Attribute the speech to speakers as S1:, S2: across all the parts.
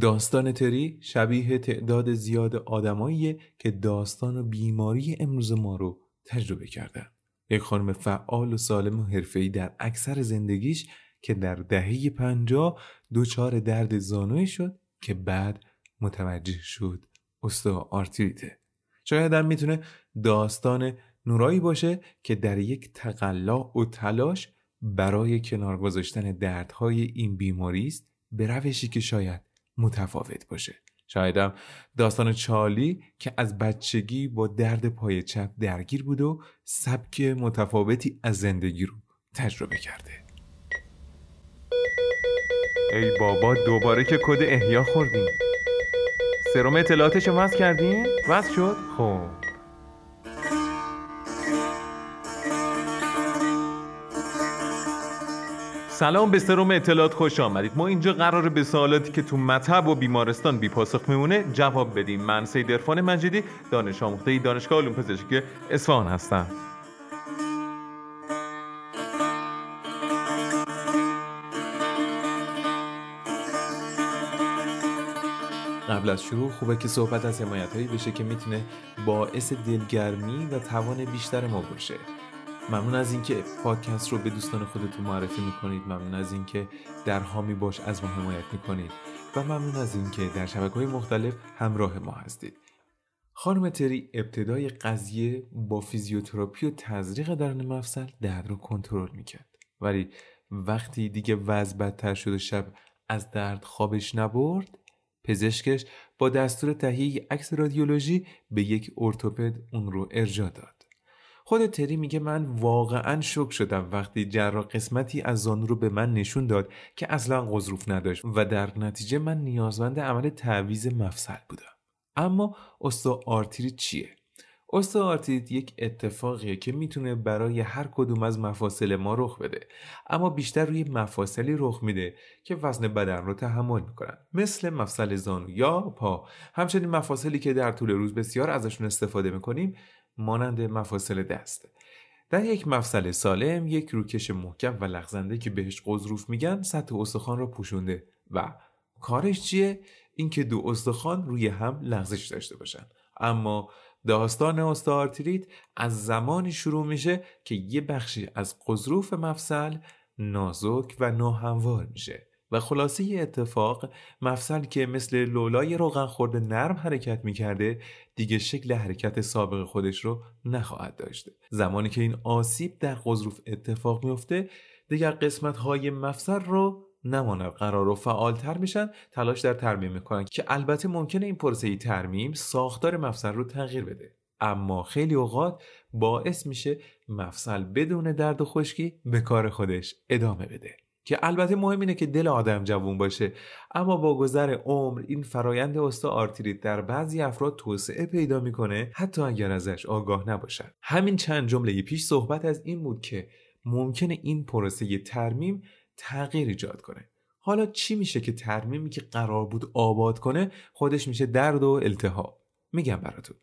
S1: داستان تری شبیه تعداد زیاد آدماییه که داستان و بیماری امروز ما رو تجربه کردن. یک خانم فعال و سالم و حرفه‌ای در اکثر زندگیش که در دهه پنجاه دچار درد زانوی شد که بعد متوجه شد آرتریته. شاید هم می‌تونه داستان نورایی باشه که در یک تقلا و تلاش برای کنار گذاشتن دردهای این بیماری است به روشی که شاید متفاوت باشه شایدم داستان چالی که از بچگی با درد پای چپ درگیر بود و سبک متفاوتی از زندگی رو تجربه کرده ای بابا دوباره که کد احیا خوردیم سروم اطلاعاتشو وصل کردین؟ وصل شد؟ خب سلام به سروم اطلاعات خوش آمدید. ما اینجا قراره به سوالاتی که تو مطب و بیمارستان بی پاسخ میمونه جواب بدیم. من سید ارفان مجیدی دانش آموخته دانشگاه علوم پزشکی اصفهان هستم. قبل از شروع خوبه که صحبت از حمایت هایی بشه که می‌تونه باعث دلگرمی و توان بیشتر ما باشه. ممنون از اینکه پادکست رو به دوستان خودتون معرفی می‌کنید. ممنون از اینکه در حامی باش از ما حمایت می‌کنید. و ممنون از اینکه در شبکه های مختلف همراه ما هستید. خانم تری ابتدای قضیه با فیزیوتراپی و تزریق درون مفصل درد رو کنترل می‌کرد. ولی وقتی دیگه وضع بدتر شد و شب از درد خوابش نبرد پزشکش با دستور تهیه عکس رادیولوژی به یک ارتوپد اون رو ارجا داد. خود تری میگه من واقعا شوکه شدم وقتی جراح قسمتی از زانو رو به من نشون داد که اصلا غضروف نداشت و در نتیجه من نیازمند عمل تعویض مفصل بودم. اما آرتریت چیه؟ آرتریت یک اتفاقیه که می‌تونه برای هر کدوم از مفاصل ما رخ بده اما بیشتر روی مفاصلی رخ میده که وزن بدن رو تحمل می‌کنن. مثل مفصل زانو یا پا. همچنین مفاصلی که در طول روز بسیار ازشون استفاده می‌کنیم مانند مفاصل دست. در یک مفصل سالم یک روکش محکم و لغزنده که بهش قضروف میگن سطح استخوان را پوشونده. و کارش چیه؟ اینکه دو استخوان روی هم لغزش داشته باشن. اما داستان استارتریت از زمانی شروع میشه که یه بخشی از قضروف مفصل نازک و ناهموار میشه. و خلاصه اتفاق مفصل که مثل لولای روغن خورده نرم حرکت می‌کرده دیگه شکل حرکت سابق خودش رو نخواهد داشته. زمانی که این آسیب در قضروف اتفاق میفته دیگر قسمت های مفصل رو نماند. قرار و فعالتر میشن تلاش در ترمیم می‌کنن که البته ممکنه این پروسه ترمیم ساختار مفصل رو تغییر بده. اما خیلی اوقات باعث میشه مفصل بدون درد و خشکی به کار خودش ادامه بده. که البته مهم اینه که دل آدم جوون باشه. اما با گذر عمر این فرایند آرتریت در بعضی افراد توسعه پیدا می‌کنه حتی اگر ازش آگاه نباشن. همین چند جمله پیش صحبت از این بود که ممکنه این پروسه ترمیم تغییر ایجاد کنه. حالا چی میشه که ترمیمی که قرار بود آباد کنه خودش میشه درد و التهاب؟ میگم براتون.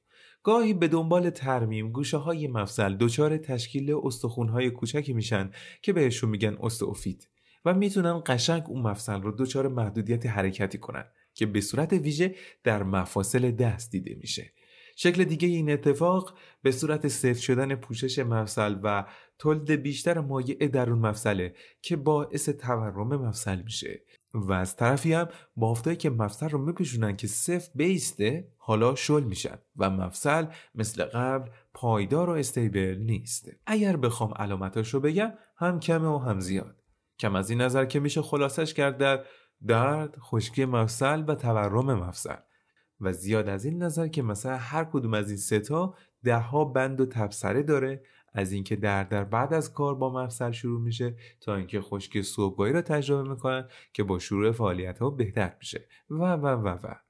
S1: گاهی به دنبال ترمیم گوشه های مفصل دچار تشکیل استخون های کوچکی میشن که بهشون میگن استئوفیت و می‌تونن قشنگ اون مفصل رو دچار محدودیت حرکتی کنن که به صورت ویژه در مفاصل دست دیده میشه. شکل دیگه این اتفاق به صورت سفت شدن پوشش مفصل و تولد بیشتر مایع درون مفصله که باعث تورم مفصل میشه. و از طرفی هم بافتایی که مفصل رو میپوشونن که سفت بیسته حالا شل میشن و مفصل مثل قبل پایدار و استیبل نیست. اگر بخوام علامتاش رو بگم هم کمه و هم زیاد. کم از این نظر که میشه خلاصش کرد در درد، خشکی مفصل و تورم مفصل. و زیاد از این نظر که مثلا هر کدوم از این ستا ده ها بند و تبصره داره از اینکه درد در بعد از کار با مفصل شروع میشه تا اینکه خشکی صبحگاهی را تجربه می‌کنن که با شروع فعالیت ها بهتر میشه. و و و و.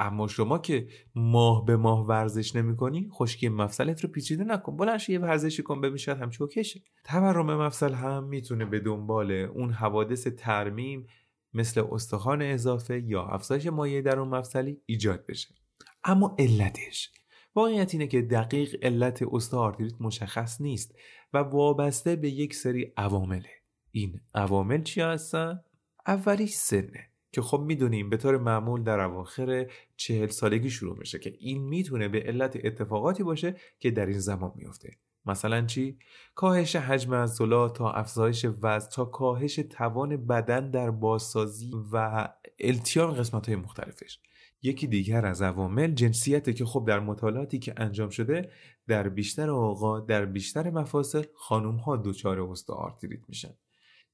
S1: اما شما که ماه به ماه ورزش نمی‌کنی خشکی مفصلت رو پیچیده نکن. بلنش یه ورزشی کن ببین شاید همچی اوکیشه تورم مفصل هم می‌تونه به دنبال اون حوادث ترمیم مثل استخوان اضافه یا افزایش مایع در اون مفصلی ایجاد بشه. اما علتش. واقعیت اینه که دقیق علت استئوآرتریت مشخص نیست و وابسته به یک سری عوامله. این عوامل چی هستن؟ اولی سنه. که خب می‌دونیم به طور معمول در اواخر چهل سالگی شروع میشه که این می‌تونه به علت اتفاقاتی باشه که در این زمان میفته مثلا چی؟ کاهش حجم عضلات تا افزایش وزن تا کاهش توان بدن در بازسازی و التیام قسمت های مختلفش. یکی دیگر از عوامل جنسیته که خب در مطالعاتی که انجام شده در بیشتر اوقات در بیشتر مفاصل خانم ها دچار آرتریت میشن.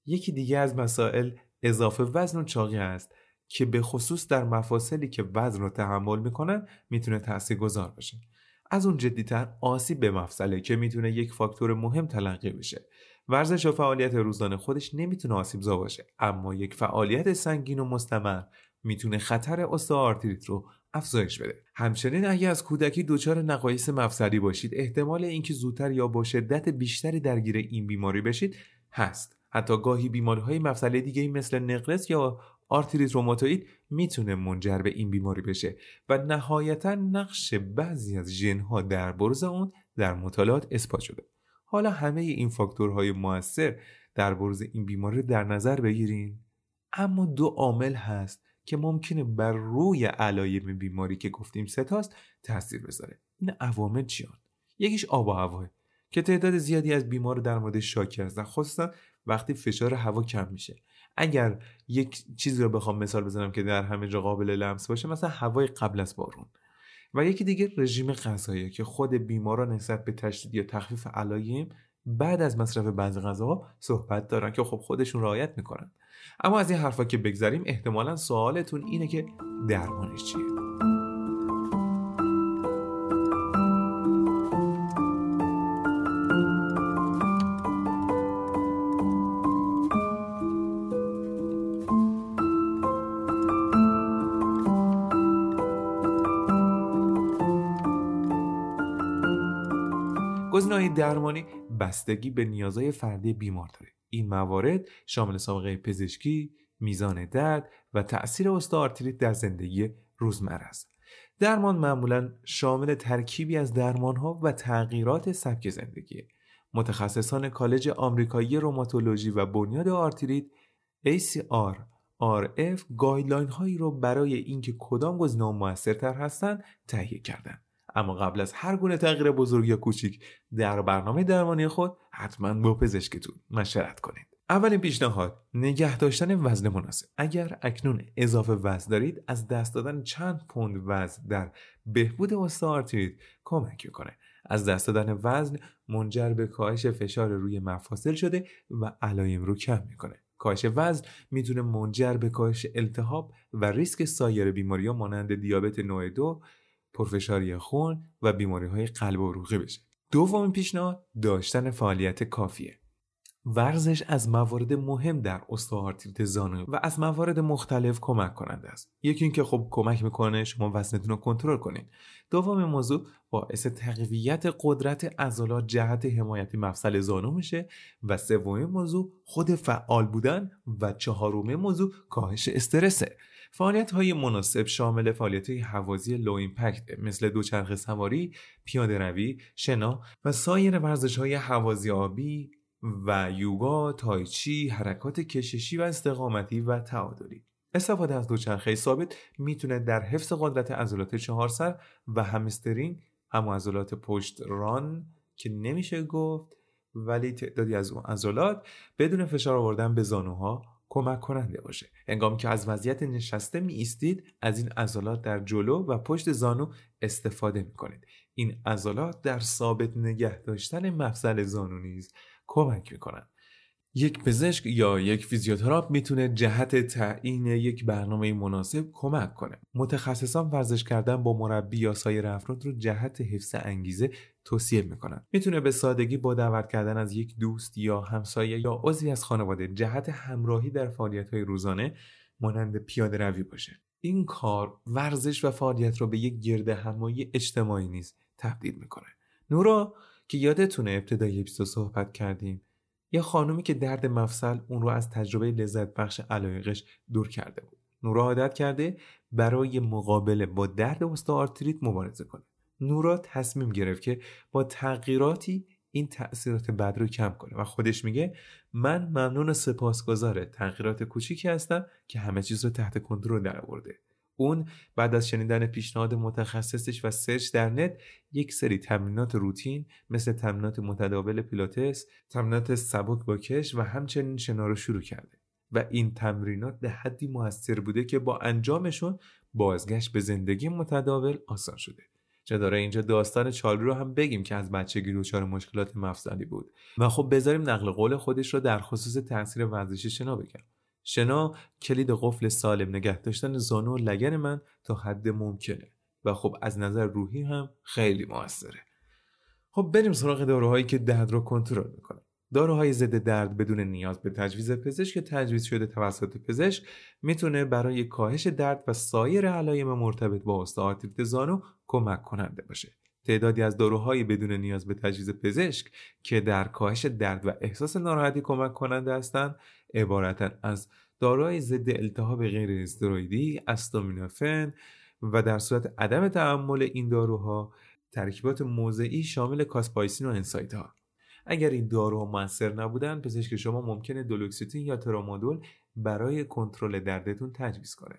S1: یکی دیگه از مسائل اضافه وزن و چاقی است که به خصوص در مفاصلی که وزن رو تحمل می‌کنن می‌تونه تأثیر گذار باشه. از اون جدیتر آسیب به مفصله که می‌تونه یک فاکتور مهم تلقی بشه. ورزش و فعالیت روزانه خودش نمی‌تونه آسیب زا باشه اما یک فعالیت سنگین و مستمر می‌تونه خطر استئوآرتریت رو افزایش بده. همچنین اگه از کودکی دچار نقایص مفصلی باشید احتمال اینکه زودتر یا با شدت بیشتری درگیر این بیماری بشید هست. حتی گاهی بیماری های مفصلی دیگه مثل نقرس یا آرتریت روماتوئید می‌تونه منجر به این بیماری بشه و نهایتا نقش بعضی از ژنها در بروز اون در مطالعات اثبات شده. حالا همه این فاکتورهای موثر در برز این بیماری در نظر بگیریم اما دو عامل هست که ممکنه بر روی علایم بیماری که گفتیم ستاست تاثیر بذاره. این عوامل چیان؟ یکیش آب و هواه که تعداد زیادی از بیمار در مورد شاکی هستن خصوصا وقتی فشار هوا کم میشه. اگر یک چیزی رو بخوام مثال بزنم که در همه جا قابل لمس باشه مثلا هوای قبل از بارون. و یکی دیگه رژیم غذایی که خود بیماران نسبت به تشدید یا تخفیف علایم بعد از مصرف بعضی غذاها صحبت دارن که خب خودشون رعایت می‌کنن. اما از این حرفا که بگذریم احتمالا سوالتون اینه که درمانش چیه؟ بستگی به نیازهای فردی بیمار داره. این موارد شامل سابقه پزشکی میزان درد و تأثیر استئوآرتریت در زندگی روزمره است. درمان معمولا شامل ترکیبی از درمانها و تغییرات سبک زندگی. متخصصان کالج آمریکایی روماتولوژی و بنیاد آرتریت ACR RF guideline هایی رو برای اینکه کدام گزینه موثرتر هستند تهیه کردند. اما قبل از هر گونه تغییر بزرگ یا کوچیک در برنامه درمانی خود حتما با پزشکتون مشورت کنید. اولین پیشنهاد نگه داشتن وزن مناسب. اگر اکنون اضافه وزن دارید از دست دادن چند پوند وزن در بهبود استئوآرتریت کمک می‌کنه از دست دادن وزن منجر به کاهش فشار روی مفاصل شده و علایم رو کم می‌کنه. کاهش وزن می‌تونه منجر به کاهش التهاب و ریسک سایر بیماری ها مانند دیابت نوع دو پرفشاری خون و بیماری های قلب و عروقی بشه. دومین پیشنهاد داشتن فعالیت کافیه. ورزش از موارد مهم در استئوآرتریت زانو و از موارد مختلف کمک کننده است. یکی اینکه خب کمک می‌کنه شما وزنتون رو کنترل کنید. دوم موضوع باعث تقویت قدرت عضلات جهت حمایت مفصل زانو میشه. و سومین موضوع خود فعال بودن و چهارمین موضوع کاهش استرسه. فعالیت های مناسب شامل فعالیت های حوازی لو ایمپکت مثل دوچرخه سواری، پیاده روی، شنا و سایر ورزش های حوازی آبی و یوگا، تایچی، حرکات کششی و استقامتی و تعادلی. استفاده از دوچرخه ثابت می‌تونه در حفظ قدرت عضلات چهار سر و همسترینگ اما عضلات پشت ران که نمیشه گفت ولی تعدادی از اون عضلات بدون فشار آوردن به زانوها کمک کننده باشه. هنگامی که از وضعیت نشسته می ایستید از این عضلات در جلو و پشت زانو استفاده می کنید این عضلات در ثابت نگه داشتن مفصل زانو نیز کمک می کنند یک پزشک یا یک فیزیوتراپ می‌تونه جهت تعیین یک برنامه مناسب کمک کنه. متخصصان ورزش کردن با مربی یا سایر افراد رو جهت حفظ انگیزه توصیه می‌کنن. می‌تونه به سادگی با دعوت کردن از یک دوست یا همسایه یا عضوی از خانواده جهت همراهی در فعالیت های روزانه مانند پیاده روی باشه. این کار ورزش و فعالیت رو به یک گرد همایی اجتماعی نیز تبدیل می‌کنه. نورا که یادتونه ابتدای اپیزود صحبت کردیم یه خانومی که درد مفصل اون رو از تجربه لذت بخش علایقش دور کرده بود. نورا عادت کرده برای مقابله با درد استئوآرتریت مبارزه کنه. نورا تصمیم گرفت که با تغییراتی این تاثیرات بد رو کم کنه و خودش میگه من ممنون و سپاسگزار تغییرات کوچیکی هستم که همه چیز رو تحت کنترل در آورده اون بعد از شنیدن پیشنهاد متخصصش و سرچ در نت یک سری تمرینات روتین مثل تمرینات متداول پیلاتس، تمرینات سبک با کش و همچنین شنا رو شروع کرده. و این تمرینات به حدی موثر بوده که با انجامشون بازگشت به زندگی متداول آسان شده. چه داره اینجا داستان چالو رو هم بگیم که از بچگی دچار مشکلات مفصلی بود. و خب بذاریم نقل قول خودش رو در خصوص تاثیر ورزشی شنا بگم. شنا کلید قفل سالم نگه داشتن زانو و لگن من تا حد ممکنه. و خب از نظر روحی هم خیلی موثره. خب بریم سراغ داروهایی که درد رو کنترل می‌کنه داروهای ضد درد بدون نیاز به تجویز پزشک که تجویز شده توسط پزشک می‌تونه برای کاهش درد و سایر علایم مرتبط با استئوآرتریت زانو کمک کننده باشه. تعدادی از داروهای بدون نیاز به تجویز پزشک که در کاهش درد و احساس ناراحتی کمک کننده هستند عبارتن از داروهای ضد التهاب غیر استروئیدی استامینوفن و در صورت عدم تحمل این داروها ترکیبات موضعی شامل کاپسایسین و انسید ها اگر این داروها موثر نبودن پزشک شما ممکنه دولوکستین یا ترامادول برای کنترل دردتون تجویز کنه.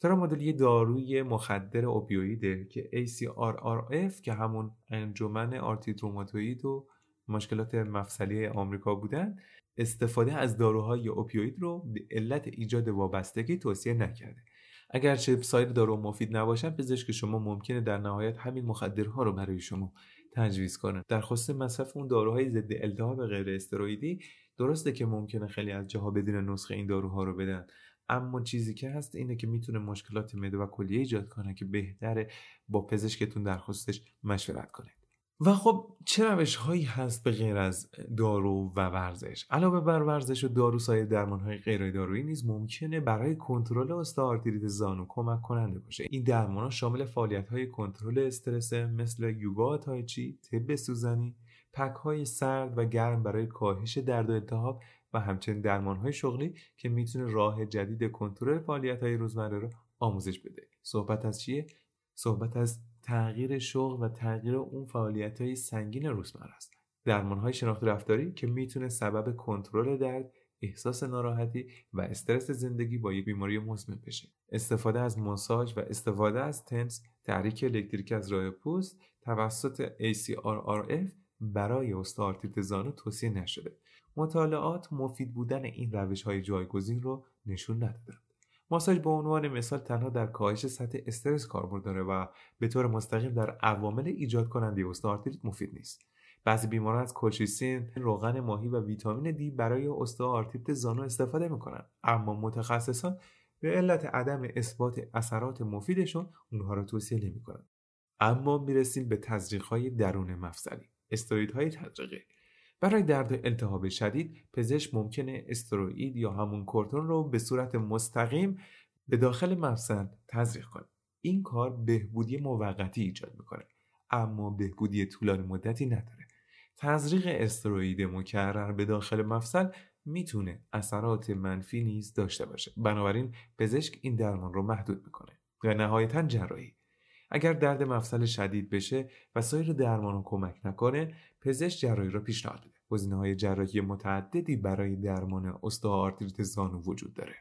S1: ترامادول یه داروی مخدر اوپیوئیده که ACR RF که همون انجمن آرتریت روماتوئید و مشکلات مفصلی آمریکا بودن استفاده از داروهای اوپیوئید رو به علت ایجاد وابستگی توصیه نکرده. اگرچه سایر دارو مفید نباشن پزشک شما ممکنه در نهایت همین مخدرها رو برای شما تجویز کنه. در خصوص مصرف اون داروهای ضد التهاب غیر استروئیدی درسته که ممکنه خیلی از جاها بدون نسخه این داروها رو بدن. اما چیزی که هست اینه که می‌تونه مشکلات معده و کلیه ایجاد کنه که بهتره با پزشکتون در خصوصش مشورت کنید. و خب چه روش هایی هست به غیر از دارو و ورزش؟ علاوه بر ورزش و دارو سایر درمان های غیر دارویی نیز ممکنه برای کنترل استئوآرتریت زانو کمک کننده باشه. این درمان ها شامل فعالیت های کنترل استرس مثل یوگا تایچی طب سوزنی پک های سرد و گرم برای کاهش درد و التهاب و همچنین درمان های شغلی که می‌تونه راه جدید کنترل فعالیت های روزمره رو آموزش بده. صحبت از چیه؟ صحبت از تغییر شغل و تغییر اون فعالیت های سنگین روزمره است. درمان های شناخت رفتاری که می‌تونه سبب کنترل درد احساس ناراحتی و استرس زندگی با یک بیماری مزمن بشه. استفاده از ماساژ و استفاده از تنس تحریک الکتریک از راه پوست توسط ACRRF برای استئوآرتریت زانو توصیه نشده. مطالعات مفید بودن این روش های جایگزین رو نشون ندادن ماساژ به عنوان مثال تنها در کاهش سطح استرس کاربرد داره و به طور مستقیم در عوامل ایجاد کننده استئوآرتریت مفید نیست. بعضی بیماران از کلشیسین، روغن ماهی و ویتامین دی برای استئوآرتریت زانو استفاده می‌کنن اما متخصصان به علت عدم اثبات اثرات مفیدشون اونها را توصیه نمی‌کنن اما می‌رسیم به تزریق های درون مفصلی. های تزریقی. برای درد التهاب شدید پزشک ممکنه استروئید یا همون کورتون رو به صورت مستقیم به داخل مفصل تزریق کنه. این کار بهبودی موقتی ایجاد می‌کنه اما بهبودی طولانی مدتی نداره. تزریق استروئید مکرر به داخل مفصل می‌تونه اثرات منفی نیز داشته باشه. بنابراین پزشک این درمان رو محدود می‌کنه. و نهایتا جراحی. اگر درد مفصل شدید بشه و سایر درمان کمک نکنه پزشک جراحی را پیشنهاد میده. گزینه های جراحی متعددی برای درمان استئوآرتریت زانو وجود داره.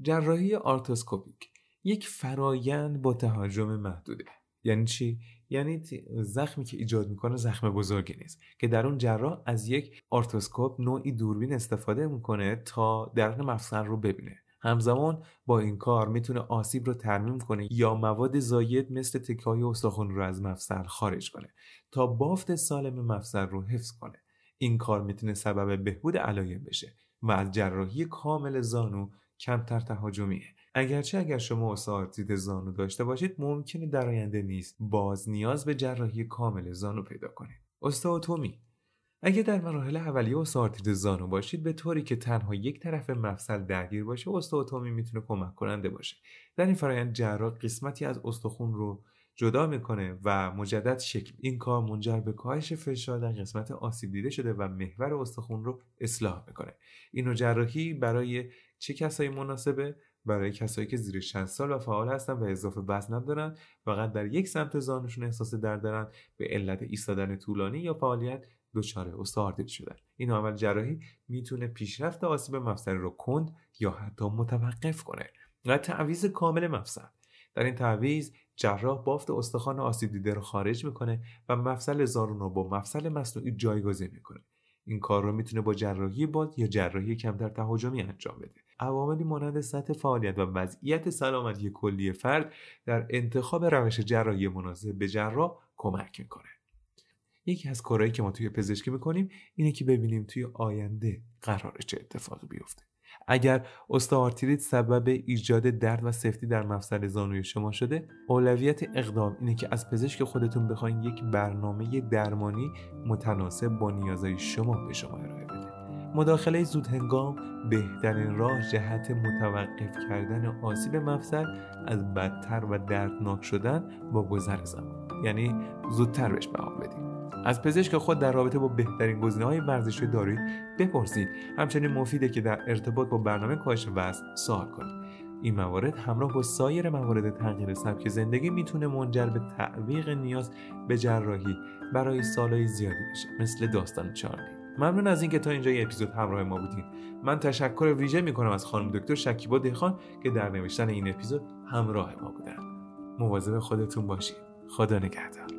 S1: جراحی آرتروسکوپیک یک فرایند با تهاجم محدوده. یعنی چی؟ یعنی زخمی که ایجاد می‌کنه زخم بزرگی نیست. که در اون جراح از یک آرتروسکوپ نوعی دوربین استفاده می‌کنه تا درون مفصل رو ببینه. همزمان با این کار می‌تونه آسیب رو ترمیم کنه یا مواد زاید مثل تکه‌های استخوان رو از مفصل خارج کنه تا بافت سالم مفصل رو حفظ کنه. این کار می‌تونه سبب بهبود علایم بشه و از جراحی کامل زانو کمتر تهاجمیه. اگرچه اگر شما استئوآرتریت زانو داشته باشید ممکنه در آینده نیز باز نیاز به جراحی کامل زانو پیدا کنید. استئوتومی اگه در مراحل اولیه استئوآرتریت زانو باشید به طوری که تنها یک طرف مفصل درگیر باشه استئوتومی می‌تونه کمک کننده باشه. در این فرایند جراح قسمتی از استخون رو جدا می‌کنه و مجدد شکل. این کار منجر به کاهش فشار در قسمت آسیب دیده شده و محور استخون رو اصلاح می‌کنه. این جراحی برای چه کسایی مناسبه؟ برای کسایی که زیر 60 سال و فعال هستن و اضافه وزن ندارن فقط در یک سمت زانوشون احساس درد دارن به علت ایستادن طولانی یا فعالیت دچار استئاردیت شدن این عمل جراحی می‌تونه پیشرفت آسیب مفصلی رو کند یا حتی متوقف کنه و تعویض کامل مفصل. در این تعویض جراح بافت استخوان آسیب دیده رو خارج می‌کنه و مفصل زارون رو با مفصل مصنوعی جایگزین می‌کنه. این کار رو می‌تونه با جراحی باد یا جراحی کمتر تهاجمی انجام بده. عواملی مانند سطح فعالیت و وضعیت سلامتی کلی فرد در انتخاب روش جراحی مناسب به جراح کمک می‌کنه. یکی از کارهایی که ما توی پزشکی می‌کنیم اینه که ببینیم توی آینده قرار چه اتفاقی بیفته. اگر استئارتریت سبب ایجاد درد و سفتی در مفصل زانوی شما شده اولویت اقدام اینه که از پزشک خودتون بخواین یک برنامه درمانی متناسب با نیازهای شما به شما ارائه بده. مداخله زود هنگام بهترین راه جهت متوقف کردن آسیب مفصل از بدتر و دردناک شدن با گذر زمان. یعنی زودتر بهش بها بدید از پزشک خود در رابطه با بهترین گزینه های ورزشی دارویی بپرسید. همچنین مفیده که در ارتباط با برنامه کاهش وزن سوال کنید. این موارد همراه با سایر موارد تغییر سبک زندگی می‌تونه منجر به تعویق نیاز به جراحی برای سالهای زیادی بشه مثل داستان چارلی. ممنون از اینکه تا اینجا این اپیزود همراه ما بودین. من تشکر ویژه می‌کنم از خانم دکتر شکیبا دهخان که در نوشتن این اپیزود همراه ما بودن. مواظب خودتون باشید خدا نگهدار.